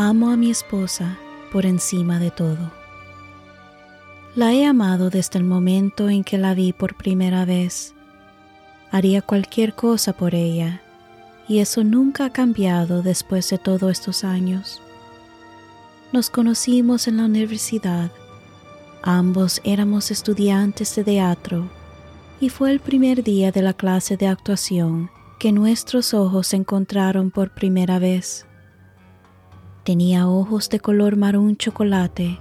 Amo a mi esposa por encima de todo. La he amado desde el momento en que la vi por primera vez. Haría cualquier cosa por ella, y eso nunca ha cambiado después de todos estos años. Nos conocimos en la universidad. Ambos éramos estudiantes de teatro, y fue el primer día de la clase de actuación que nuestros ojos se encontraron por primera vez. Tenía ojos de color marrón chocolate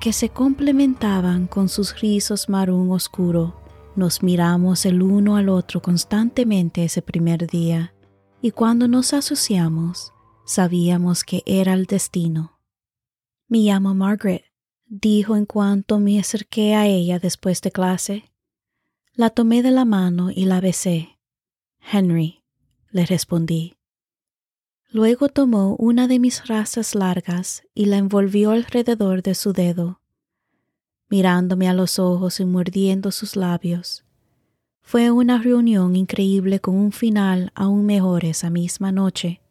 que se complementaban con sus rizos marrón oscuro. Nos miramos el uno al otro constantemente ese primer día y cuando nos asociamos sabíamos que era el destino. Me llamo Margaret, dijo en cuanto me acerqué a ella después de clase. La tomé de la mano y la besé. Henry, le respondí. Luego tomó una de mis razas largas y la envolvió alrededor de su dedo, mirándome a los ojos y mordiendo sus labios. Fue una reunión increíble con un final aún mejor esa misma noche.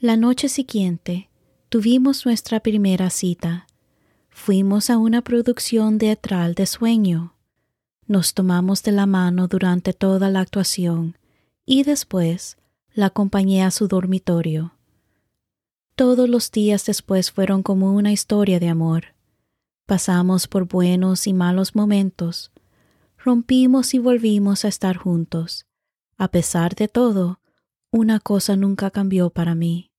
La noche siguiente tuvimos nuestra primera cita. Fuimos a una producción teatral de sueño. Nos tomamos de la mano durante toda la actuación y después la acompañé a su dormitorio. Todos los días después fueron como una historia de amor. Pasamos por buenos y malos momentos, rompimos y volvimos a estar juntos. A pesar de todo, una cosa nunca cambió para mí.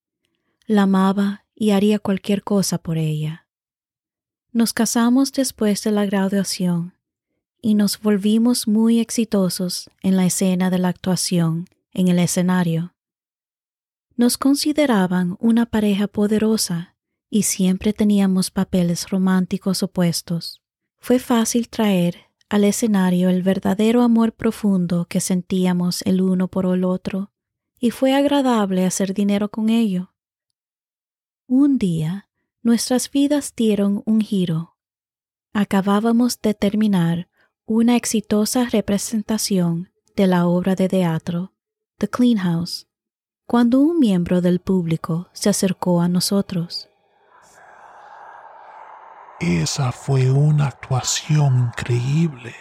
La amaba y haría cualquier cosa por ella. Nos casamos después de la graduación y nos volvimos muy exitosos en la escena de la actuación en el escenario. Nos consideraban una pareja poderosa y siempre teníamos papeles románticos opuestos. Fue fácil traer al escenario el verdadero amor profundo que sentíamos el uno por el otro, y fue agradable hacer dinero con ello. Un día, nuestras vidas dieron un giro. Acabábamos de terminar una exitosa representación de la obra de teatro The Clean House, cuando un miembro del público se acercó a nosotros. Esa fue una actuación increíble,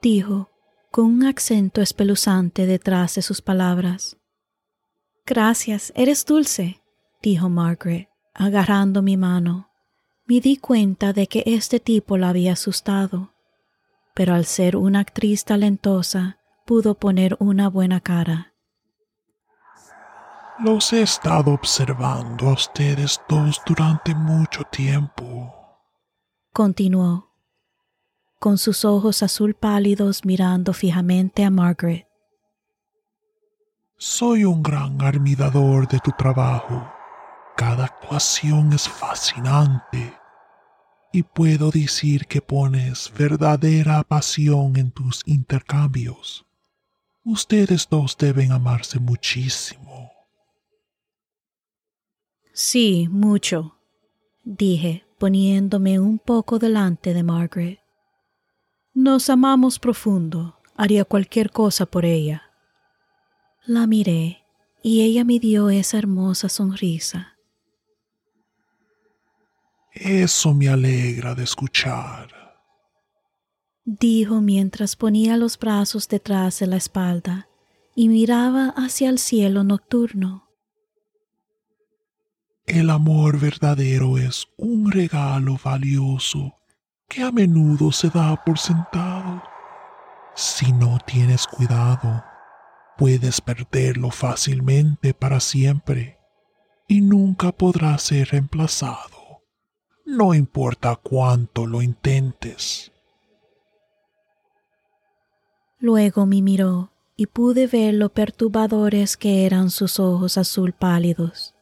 dijo, con un acento espeluzante detrás de sus palabras. Gracias, eres dulce, dijo Margaret, agarrando mi mano. Me di cuenta de que este tipo la había asustado, pero al ser una actriz talentosa, pudo poner una buena cara. Los he estado observando a ustedes dos durante mucho tiempo. Continuó, con sus ojos azul pálidos mirando fijamente a Margaret. Soy un gran admirador de tu trabajo. Cada actuación es fascinante y puedo decir que pones verdadera pasión en tus intercambios. Ustedes dos deben amarse muchísimo. Sí, mucho, dije, poniéndome un poco delante de Margaret. Nos amamos profundo, haría cualquier cosa por ella. La miré y ella me dio esa hermosa sonrisa. Eso me alegra de escuchar, dijo mientras ponía los brazos detrás de la espalda y miraba hacia el cielo nocturno. El amor verdadero es un regalo valioso que a menudo se da por sentado. Si no tienes cuidado, puedes perderlo fácilmente para siempre y nunca podrá ser reemplazado, no importa cuánto lo intentes. Luego me miró y pude ver lo perturbadores que eran sus ojos azul pálidos.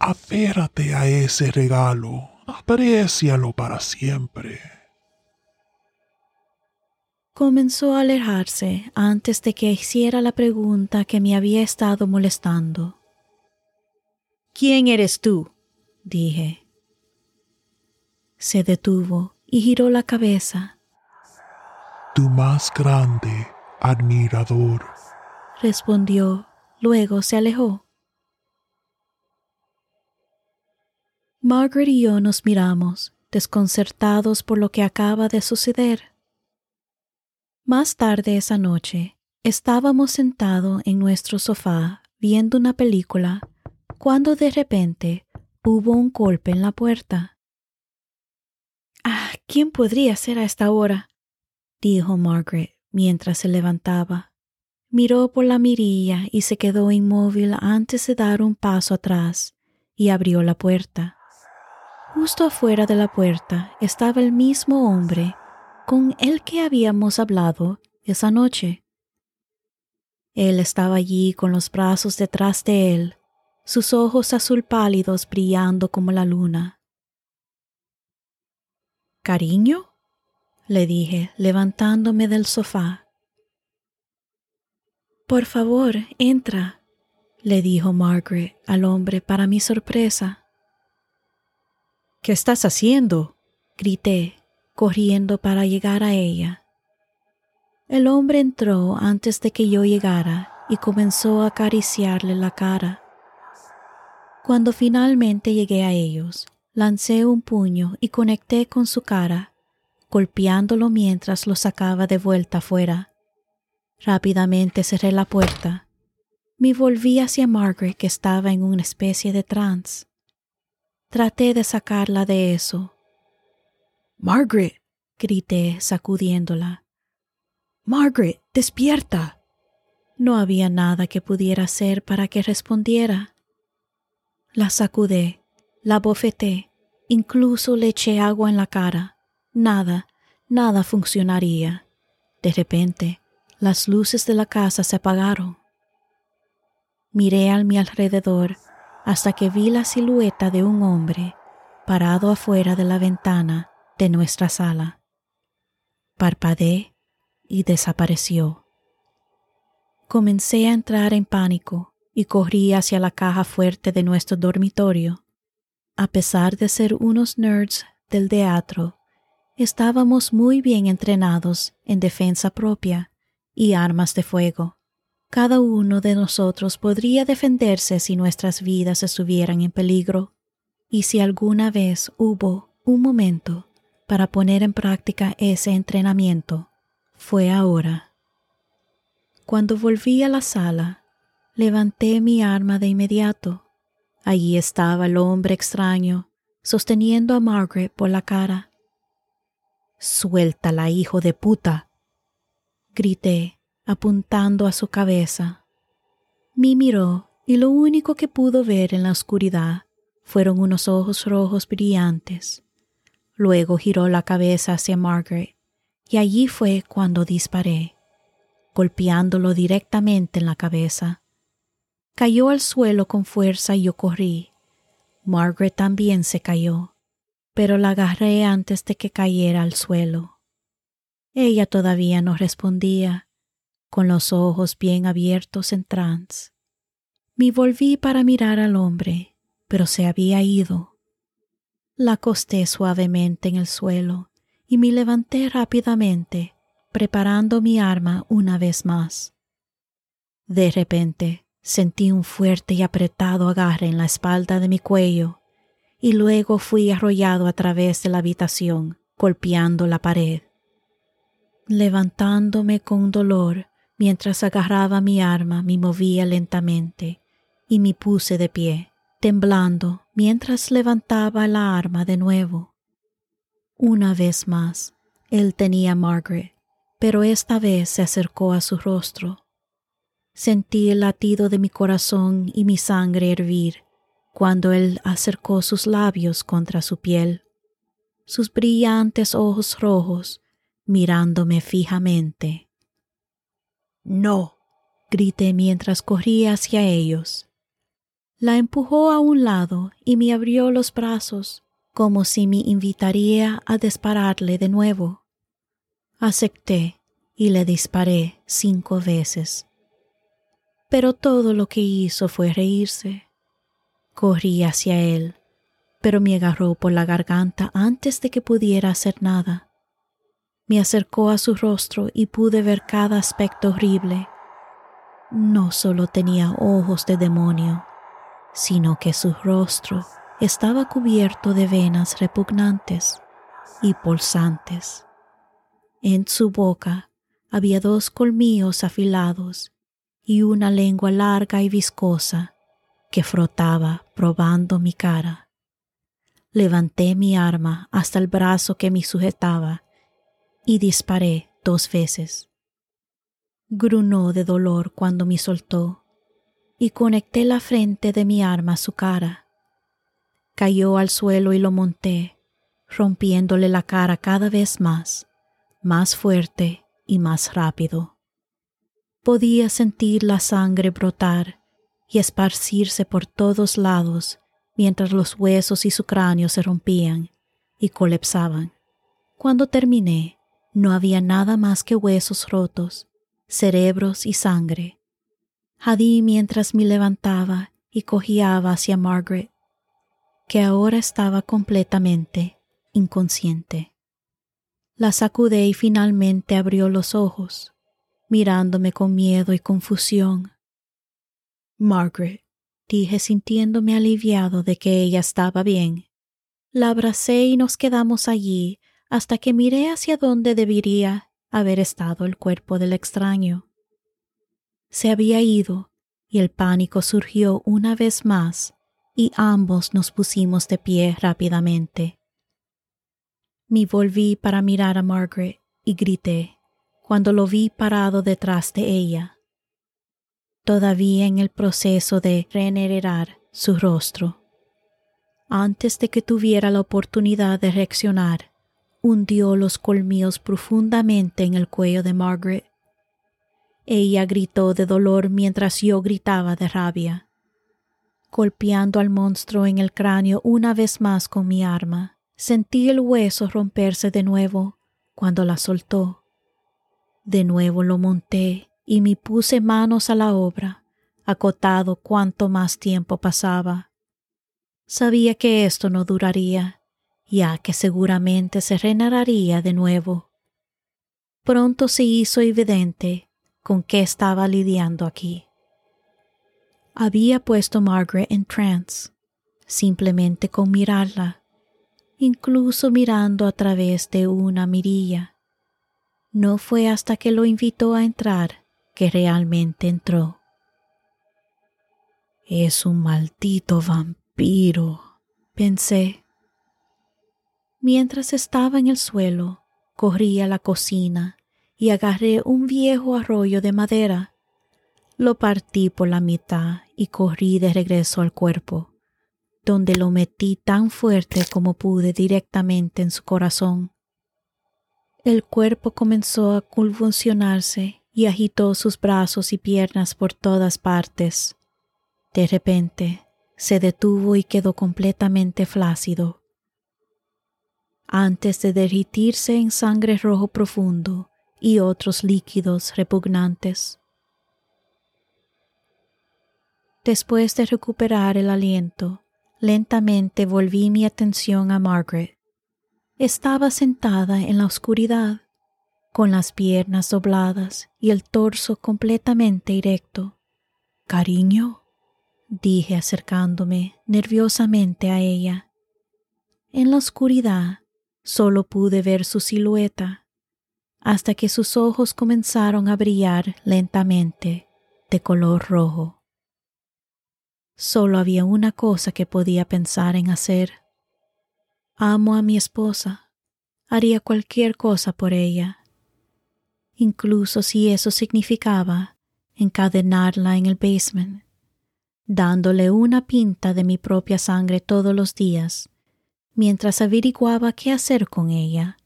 Aférrate a ese regalo, aprécialo para siempre. Comenzó a alejarse antes de que hiciera la pregunta que me había estado molestando. ¿Quién eres tú? dije. Se detuvo y giró la cabeza. Tu más grande admirador, respondió, luego se alejó. Margaret y yo nos miramos, desconcertados por lo que acaba de suceder. Más tarde esa noche, estábamos sentados en nuestro sofá viendo una película cuando de repente hubo un golpe en la puerta. Ah, ¿quién podría ser a esta hora? dijo Margaret mientras se levantaba. Miró por la mirilla y se quedó inmóvil antes de dar un paso atrás y abrió la puerta. Justo afuera de la puerta estaba el mismo hombre con el que habíamos hablado esa noche. Él estaba allí con los brazos detrás de él, sus ojos azul pálidos brillando como la luna. ¿Cariño? le dije, levantándome del sofá. Por favor, entra, le dijo Margaret al hombre para mi sorpresa. ¿Qué estás haciendo? grité, corriendo para llegar a ella. El hombre entró antes de que yo llegara y comenzó a acariciarle la cara. Cuando finalmente llegué a ellos, lancé un puño y conecté con su cara, golpeándolo mientras lo sacaba de vuelta afuera. Rápidamente cerré la puerta. Me volví hacia Margaret que estaba en una especie de trance. Traté de sacarla de eso. Margaret, grité sacudiéndola. Margaret, despierta. No había nada que pudiera hacer para que respondiera. La sacudé, la bofeté, incluso le eché agua en la cara. Nada, nada funcionaría. De repente, las luces de la casa se apagaron. Miré a mi alrededor hasta que vi la silueta de un hombre parado afuera de la ventana de nuestra sala. Parpadeé y desapareció. Comencé a entrar en pánico y corrí hacia la caja fuerte de nuestro dormitorio. A pesar de ser unos nerds del teatro, estábamos muy bien entrenados en defensa propia y armas de fuego. Cada uno de nosotros podría defenderse si nuestras vidas estuvieran en peligro, y si alguna vez hubo un momento para poner en práctica ese entrenamiento, fue ahora. Cuando volví a la sala, levanté mi arma de inmediato. Allí estaba el hombre extraño, sosteniendo a Margaret por la cara. Suéltala, hijo de puta. grité, apuntando a su cabeza. Me miró y lo único que pudo ver en la oscuridad fueron unos ojos rojos brillantes. Luego giró la cabeza hacia Margaret y allí fue cuando disparé, golpeándolo directamente en la cabeza. Cayó al suelo con fuerza y yo corrí. Margaret también se cayó, pero la agarré antes de que cayera al suelo. Ella todavía no respondía, con los ojos bien abiertos en trance. Me volví para mirar al hombre, pero se había ido. La acosté suavemente en el suelo y me levanté rápidamente, preparando mi arma una vez más. De repente sentí un fuerte y apretado agarre en la espalda de mi cuello y luego fui arrollado a través de la habitación, golpeando la pared. Levantándome con dolor, mientras agarraba mi arma, me movía lentamente y me puse de pie, temblando mientras levantaba la arma de nuevo. Una vez más, él tenía a Margaret, pero esta vez se acercó a su rostro. Sentí el latido de mi corazón y mi sangre hervir cuando él acercó sus labios contra su piel, sus brillantes ojos rojos mirándome fijamente. No, grité mientras corría hacia ellos. La empujó a un lado y me abrió los brazos como si me invitaría a dispararle de nuevo. Acepté y le disparé cinco veces. Pero todo lo que hizo fue reírse. Corrí hacia él, pero me agarró por la garganta antes de que pudiera hacer nada. Me acercó a su rostro y pude ver cada aspecto horrible. No solo tenía ojos de demonio, sino que su rostro estaba cubierto de venas repugnantes y pulsantes. En su boca había dos colmillos afilados y una lengua larga y viscosa que frotaba probando mi cara. Levanté mi arma hasta el brazo que me sujetaba y disparé dos veces. Grunó de dolor cuando me soltó y conecté la frente de mi arma a su cara. Cayó al suelo y lo monté, rompiéndole la cara cada vez más, más fuerte y más rápido. Podía sentir la sangre brotar y esparcirse por todos lados mientras los huesos y su cráneo se rompían y colapsaban. Cuando terminé, no había nada más que huesos rotos, cerebros y sangre. Hadí mientras me levantaba y cogiaba hacia Margaret, que ahora estaba completamente inconsciente. La sacudé y finalmente abrió los ojos, mirándome con miedo y confusión. Margaret, dije sintiéndome aliviado de que ella estaba bien. La abracé y nos quedamos allí hasta que miré hacia donde debería haber estado el cuerpo del extraño. Se había ido y el pánico surgió una vez más y ambos nos pusimos de pie rápidamente. Me volví para mirar a Margaret y grité cuando lo vi parado detrás de ella, todavía en el proceso de regenerar su rostro. Antes de que tuviera la oportunidad de reaccionar, hundió los colmillos profundamente en el cuello de Margaret. Ella gritó de dolor mientras yo gritaba de rabia, golpeando al monstruo en el cráneo una vez más con mi arma. Sentí el hueso romperse de nuevo cuando la soltó. De nuevo lo monté y me puse manos a la obra, acotado cuanto más tiempo pasaba. Sabía que esto no duraría ya que seguramente se renararía de nuevo. Pronto se hizo evidente con qué estaba lidiando aquí. Había puesto Margaret en trance, simplemente con mirarla, incluso mirando a través de una mirilla. No fue hasta que lo invitó a entrar que realmente entró. Es un maldito vampiro, pensé. Mientras estaba en el suelo, corrí a la cocina y agarré un viejo arroyo de madera. Lo partí por la mitad y corrí de regreso al cuerpo, donde lo metí tan fuerte como pude directamente en su corazón. El cuerpo comenzó a convulsionarse y agitó sus brazos y piernas por todas partes. De repente, se detuvo y quedó completamente flácido antes de derritirse en sangre rojo profundo y otros líquidos repugnantes. Después de recuperar el aliento, lentamente volví mi atención a Margaret. Estaba sentada en la oscuridad, con las piernas dobladas y el torso completamente erecto. Cariño, dije acercándome nerviosamente a ella. En la oscuridad Solo pude ver su silueta hasta que sus ojos comenzaron a brillar lentamente de color rojo. Solo había una cosa que podía pensar en hacer. Amo a mi esposa, haría cualquier cosa por ella, incluso si eso significaba encadenarla en el basement, dándole una pinta de mi propia sangre todos los días mientras averiguaba qué hacer con ella.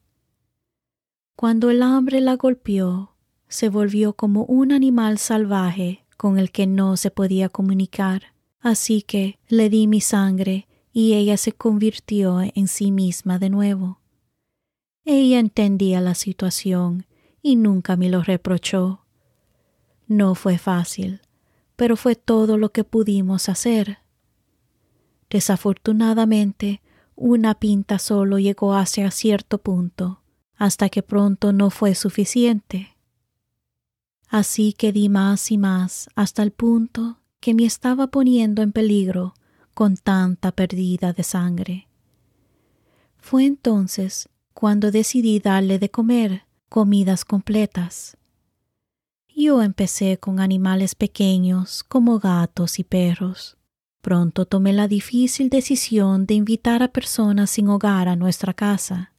Cuando el hambre la golpeó, se volvió como un animal salvaje con el que no se podía comunicar, así que le di mi sangre y ella se convirtió en sí misma de nuevo. Ella entendía la situación y nunca me lo reprochó. No fue fácil, pero fue todo lo que pudimos hacer. Desafortunadamente, una pinta solo llegó hacia cierto punto, hasta que pronto no fue suficiente. Así que di más y más hasta el punto que me estaba poniendo en peligro con tanta pérdida de sangre. Fue entonces cuando decidí darle de comer comidas completas. Yo empecé con animales pequeños como gatos y perros. Pronto tomé la difícil decisión de invitar a personas sin hogar a nuestra casa.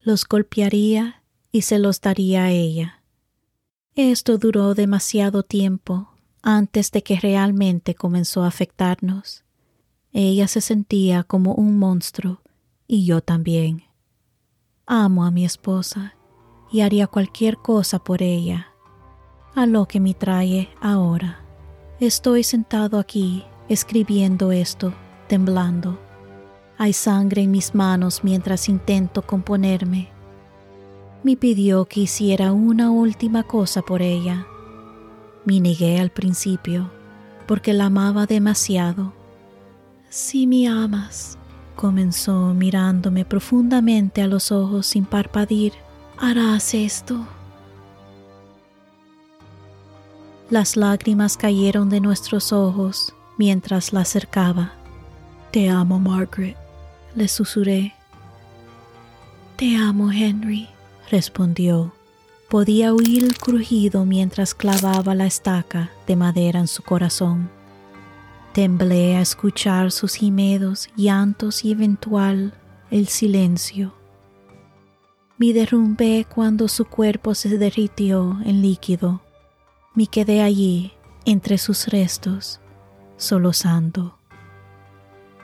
Los golpearía y se los daría a ella. Esto duró demasiado tiempo antes de que realmente comenzó a afectarnos. Ella se sentía como un monstruo y yo también. Amo a mi esposa y haría cualquier cosa por ella. A lo que me trae ahora. Estoy sentado aquí escribiendo esto, temblando. Hay sangre en mis manos mientras intento componerme. Me pidió que hiciera una última cosa por ella. Me negué al principio porque la amaba demasiado. Si me amas, comenzó mirándome profundamente a los ojos sin parpadir, harás esto. Las lágrimas cayeron de nuestros ojos mientras la acercaba. Te amo, Margaret, le susurré. Te amo, Henry, respondió. Podía oír el crujido mientras clavaba la estaca de madera en su corazón. Temblé a escuchar sus gemidos, llantos y eventual el silencio. Me derrumbé cuando su cuerpo se derritió en líquido. Me quedé allí, entre sus restos, solozando.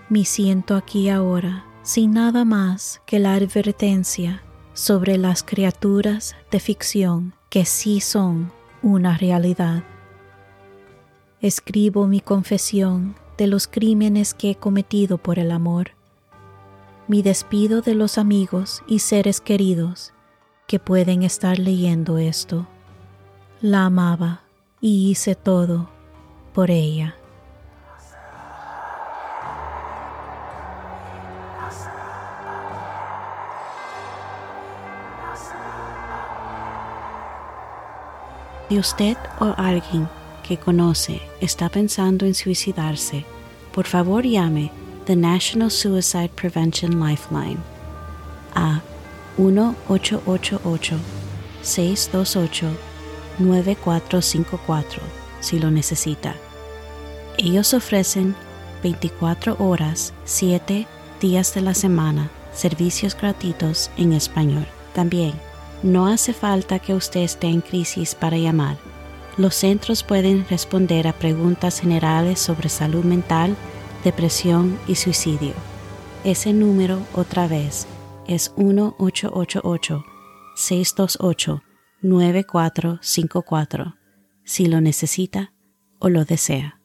Me siento aquí ahora, sin nada más que la advertencia sobre las criaturas de ficción que sí son una realidad. Escribo mi confesión de los crímenes que he cometido por el amor. Mi despido de los amigos y seres queridos que pueden estar leyendo esto. La amaba y hice todo por ella. Si usted o alguien que conoce está pensando en suicidarse, por favor llame The National Suicide Prevention Lifeline a 1-888-628-9454 si lo necesita. Ellos ofrecen 24 horas, 7 días de la semana, servicios gratuitos en español. También, no hace falta que usted esté en crisis para llamar los centros pueden responder a preguntas generales sobre salud mental, depresión y suicidio. Ese número otra vez es 1-888-628-9454 si lo necesita o lo desea.